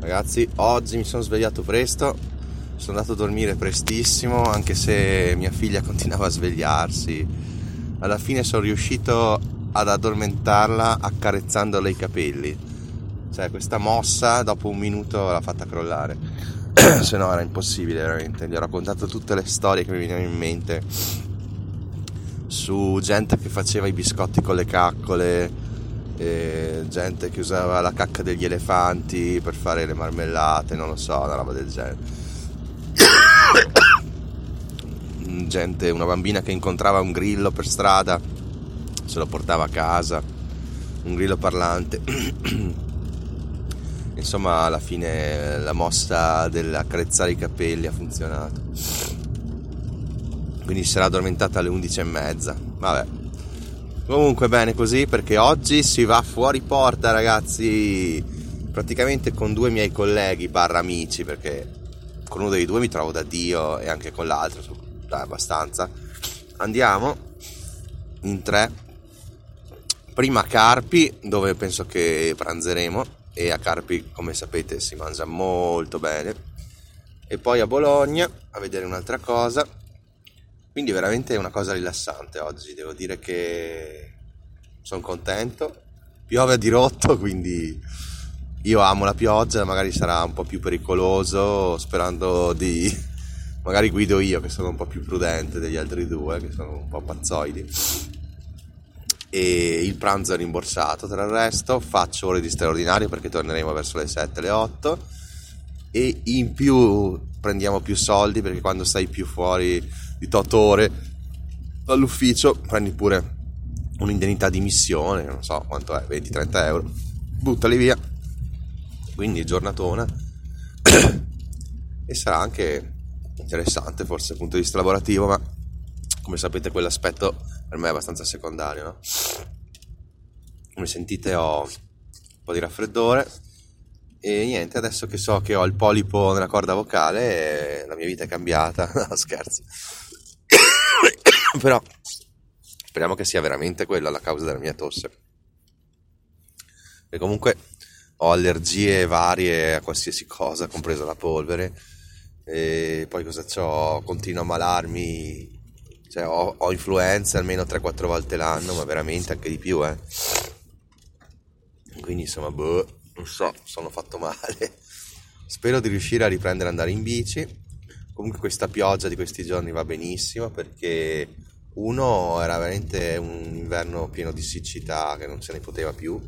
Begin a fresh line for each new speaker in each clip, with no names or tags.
Ragazzi, oggi mi sono svegliato presto, sono andato a dormire prestissimo, anche se mia figlia continuava a svegliarsi. Alla fine sono riuscito ad addormentarla accarezzandole i capelli. Cioè, questa mossa dopo un minuto l'ha fatta crollare. se no era impossibile veramente. Gli ho raccontato tutte le storie che mi venivano in mente su gente che faceva i biscotti con le caccole, e gente che usava la cacca degli elefanti per fare le marmellate, non lo so, una roba del genere. gente, una bambina che incontrava un grillo per strada, se lo portava a casa, un grillo parlante. Insomma, alla fine la mossa dell'accarezzare i capelli ha funzionato. Quindi si sarà addormentata alle 11 e mezza. Vabbè, Comunque bene così perché oggi si va fuori porta ragazzi, praticamente con due miei colleghi barra amici perché con uno dei due mi trovo da Dio e anche con l'altro dai, abbastanza. Andiamo in tre, prima a Carpi dove penso che pranzeremo e a Carpi come sapete si mangia molto bene. E poi a Bologna a vedere un'altra cosa quindi veramente è una cosa rilassante oggi, devo dire che sono contento. Piove a dirotto, quindi io amo la pioggia, magari sarà un po' più pericoloso, sperando di... magari guido io che sono un po' più prudente degli altri due, che sono un po' pazzoidi. E il pranzo è rimborsato, tra il resto faccio ore di straordinario perché torneremo verso le 7, le 8 e in più prendiamo più soldi perché quando stai più fuori di 8 ore dall'ufficio, prendi pure un'indennità di missione, non so quanto è, 20-30 euro, buttali via. Quindi giornatona e sarà anche interessante forse dal punto di vista lavorativo, ma come sapete quell'aspetto per me è abbastanza secondario, no? Come sentite ho un po' di raffreddore e niente, adesso che so che ho il polipo nella corda vocale, la mia vita è cambiata, no scherzo. Però speriamo che sia veramente quella la causa della mia tosse. E comunque ho allergie varie a qualsiasi cosa, compresa la polvere. E poi cosa ho? Continuo a malarmi. Cioè, ho, ho influenze almeno 3-4 volte l'anno, ma veramente anche di più, eh. Quindi insomma, boh, non so, sono fatto male. Spero di riuscire a riprendere ad andare in bici Comunque questa pioggia di questi giorni va benissimo perché uno era veramente un inverno pieno di siccità che non se ne poteva più.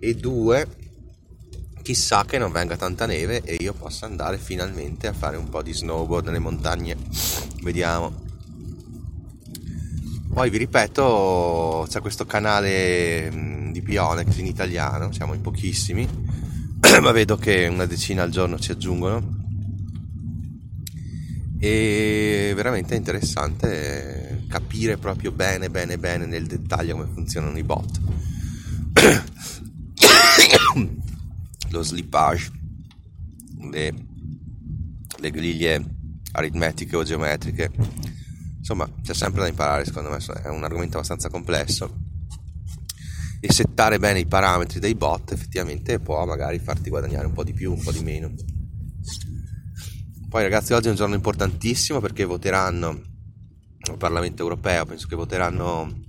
E due chissà che non venga tanta neve e io possa andare finalmente a fare un po' di snowboard nelle montagne. Vediamo. Poi vi ripeto c'è questo canale di Pionex in italiano siamo in pochissimi ma vedo che una decina al giorno ci aggiungono e veramente interessante capire proprio bene bene bene nel dettaglio come funzionano i bot. Lo slippage le, le griglie aritmetiche o geometriche. Insomma c'è sempre da imparare secondo me è un argomento abbastanza complesso. E settare bene i parametri dei bot effettivamente può magari farti guadagnare un po' di più un po' di meno poi ragazzi oggi è un giorno importantissimo perché voteranno al Parlamento europeo, penso che voteranno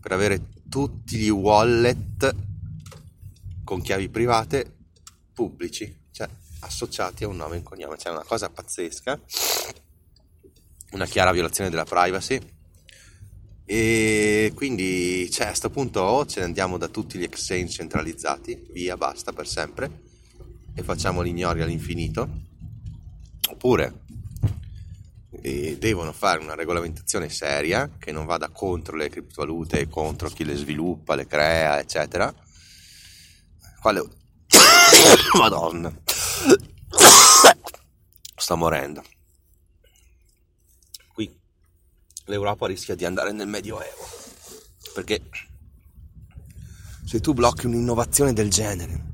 per avere tutti gli wallet con chiavi private pubblici, cioè associati a un nome e cognome, cioè una cosa pazzesca, una chiara violazione della privacy. E quindi cioè, a questo punto o ce ne andiamo da tutti gli exchange centralizzati, via, basta per sempre. E facciamo l'ignori all'infinito oppure eh, devono fare una regolamentazione seria che non vada contro le criptovalute, contro chi le sviluppa, le crea, eccetera. Quale Madonna. Sto morendo. Qui l'Europa rischia di andare nel Medioevo. Perché se tu blocchi un'innovazione del genere,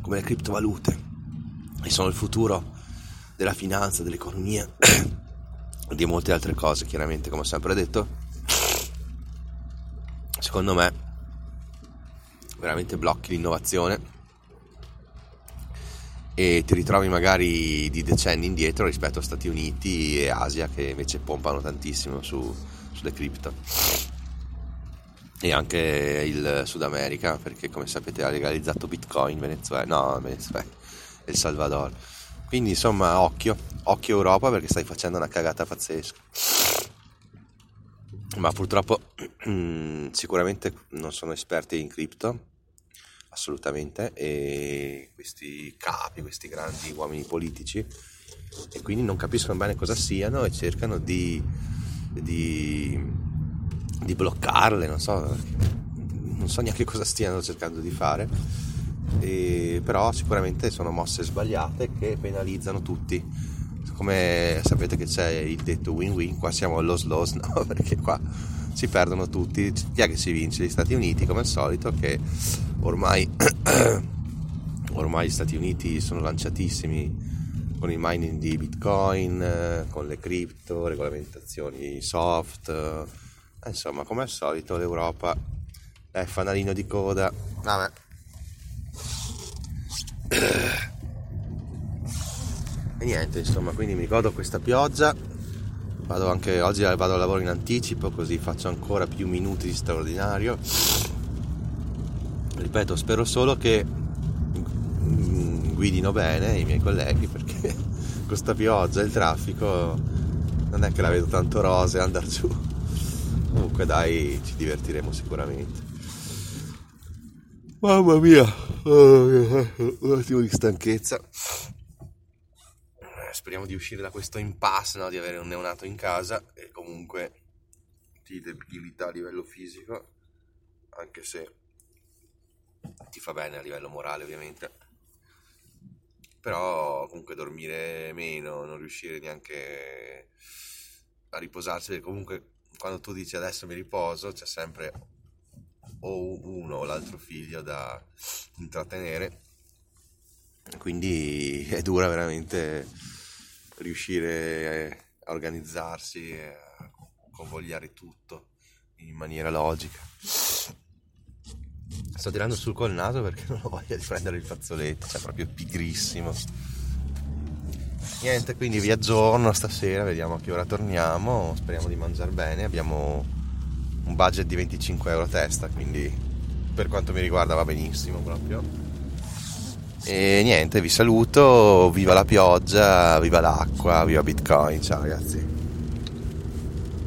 come le criptovalute, che sono il futuro della finanza, dell'economia e di molte altre cose, chiaramente, come ho sempre detto, secondo me veramente blocchi l'innovazione e ti ritrovi magari di decenni indietro rispetto a Stati Uniti e Asia che invece pompano tantissimo su, sulle cripto. E anche il Sud America perché come sapete ha legalizzato Bitcoin Venezuela no Venezuela El Salvador quindi insomma occhio occhio Europa perché stai facendo una cagata pazzesca. Ma purtroppo sicuramente non sono esperti in cripto assolutamente, e questi capi, questi grandi uomini politici, e quindi non capiscono bene cosa siano e cercano di, di, di bloccarle, non so, non so neanche cosa stiano cercando di fare, e, però sicuramente sono mosse sbagliate che penalizzano tutti. Come sapete che c'è il detto win-win, qua siamo allo slows, no? Perché qua si perdono tutti. Chi è che si vince? Gli Stati Uniti, come al solito, che ormai, ormai gli Stati Uniti sono lanciatissimi con il mining di Bitcoin, con le cripto, regolamentazioni soft. Eh, insomma, come al solito, l'Europa è fanalino di coda. Vabbè. E niente, insomma, quindi mi godo questa pioggia Vado anche oggi vado al lavoro in anticipo così faccio ancora più minuti di straordinario. Ripeto, spero solo che guidino bene i miei colleghi perché questa pioggia e il traffico non è che la vedo tanto rose andare giù. Comunque dai, ci divertiremo sicuramente. Mamma mia, un attimo di stanchezza speriamo di uscire da questo impasse, no? di avere un neonato in casa e comunque di debilità a livello fisico, anche se ti fa bene a livello morale ovviamente. Però comunque dormire meno, non riuscire neanche a riposarsi, comunque quando tu dici adesso mi riposo c'è sempre o uno o l'altro figlio da intrattenere quindi è dura veramente riuscire a organizzarsi e a convogliare tutto in maniera logica. Sto tirando sul col naso perché non ho voglia di prendere il fazzoletto, cioè proprio pigrissimo. Niente, quindi vi aggiorno stasera, vediamo a che ora torniamo, speriamo di mangiare bene, abbiamo un budget di 25 euro a testa, quindi per quanto mi riguarda va benissimo proprio. E niente, vi saluto, viva la pioggia, viva l'acqua, viva Bitcoin, ciao ragazzi.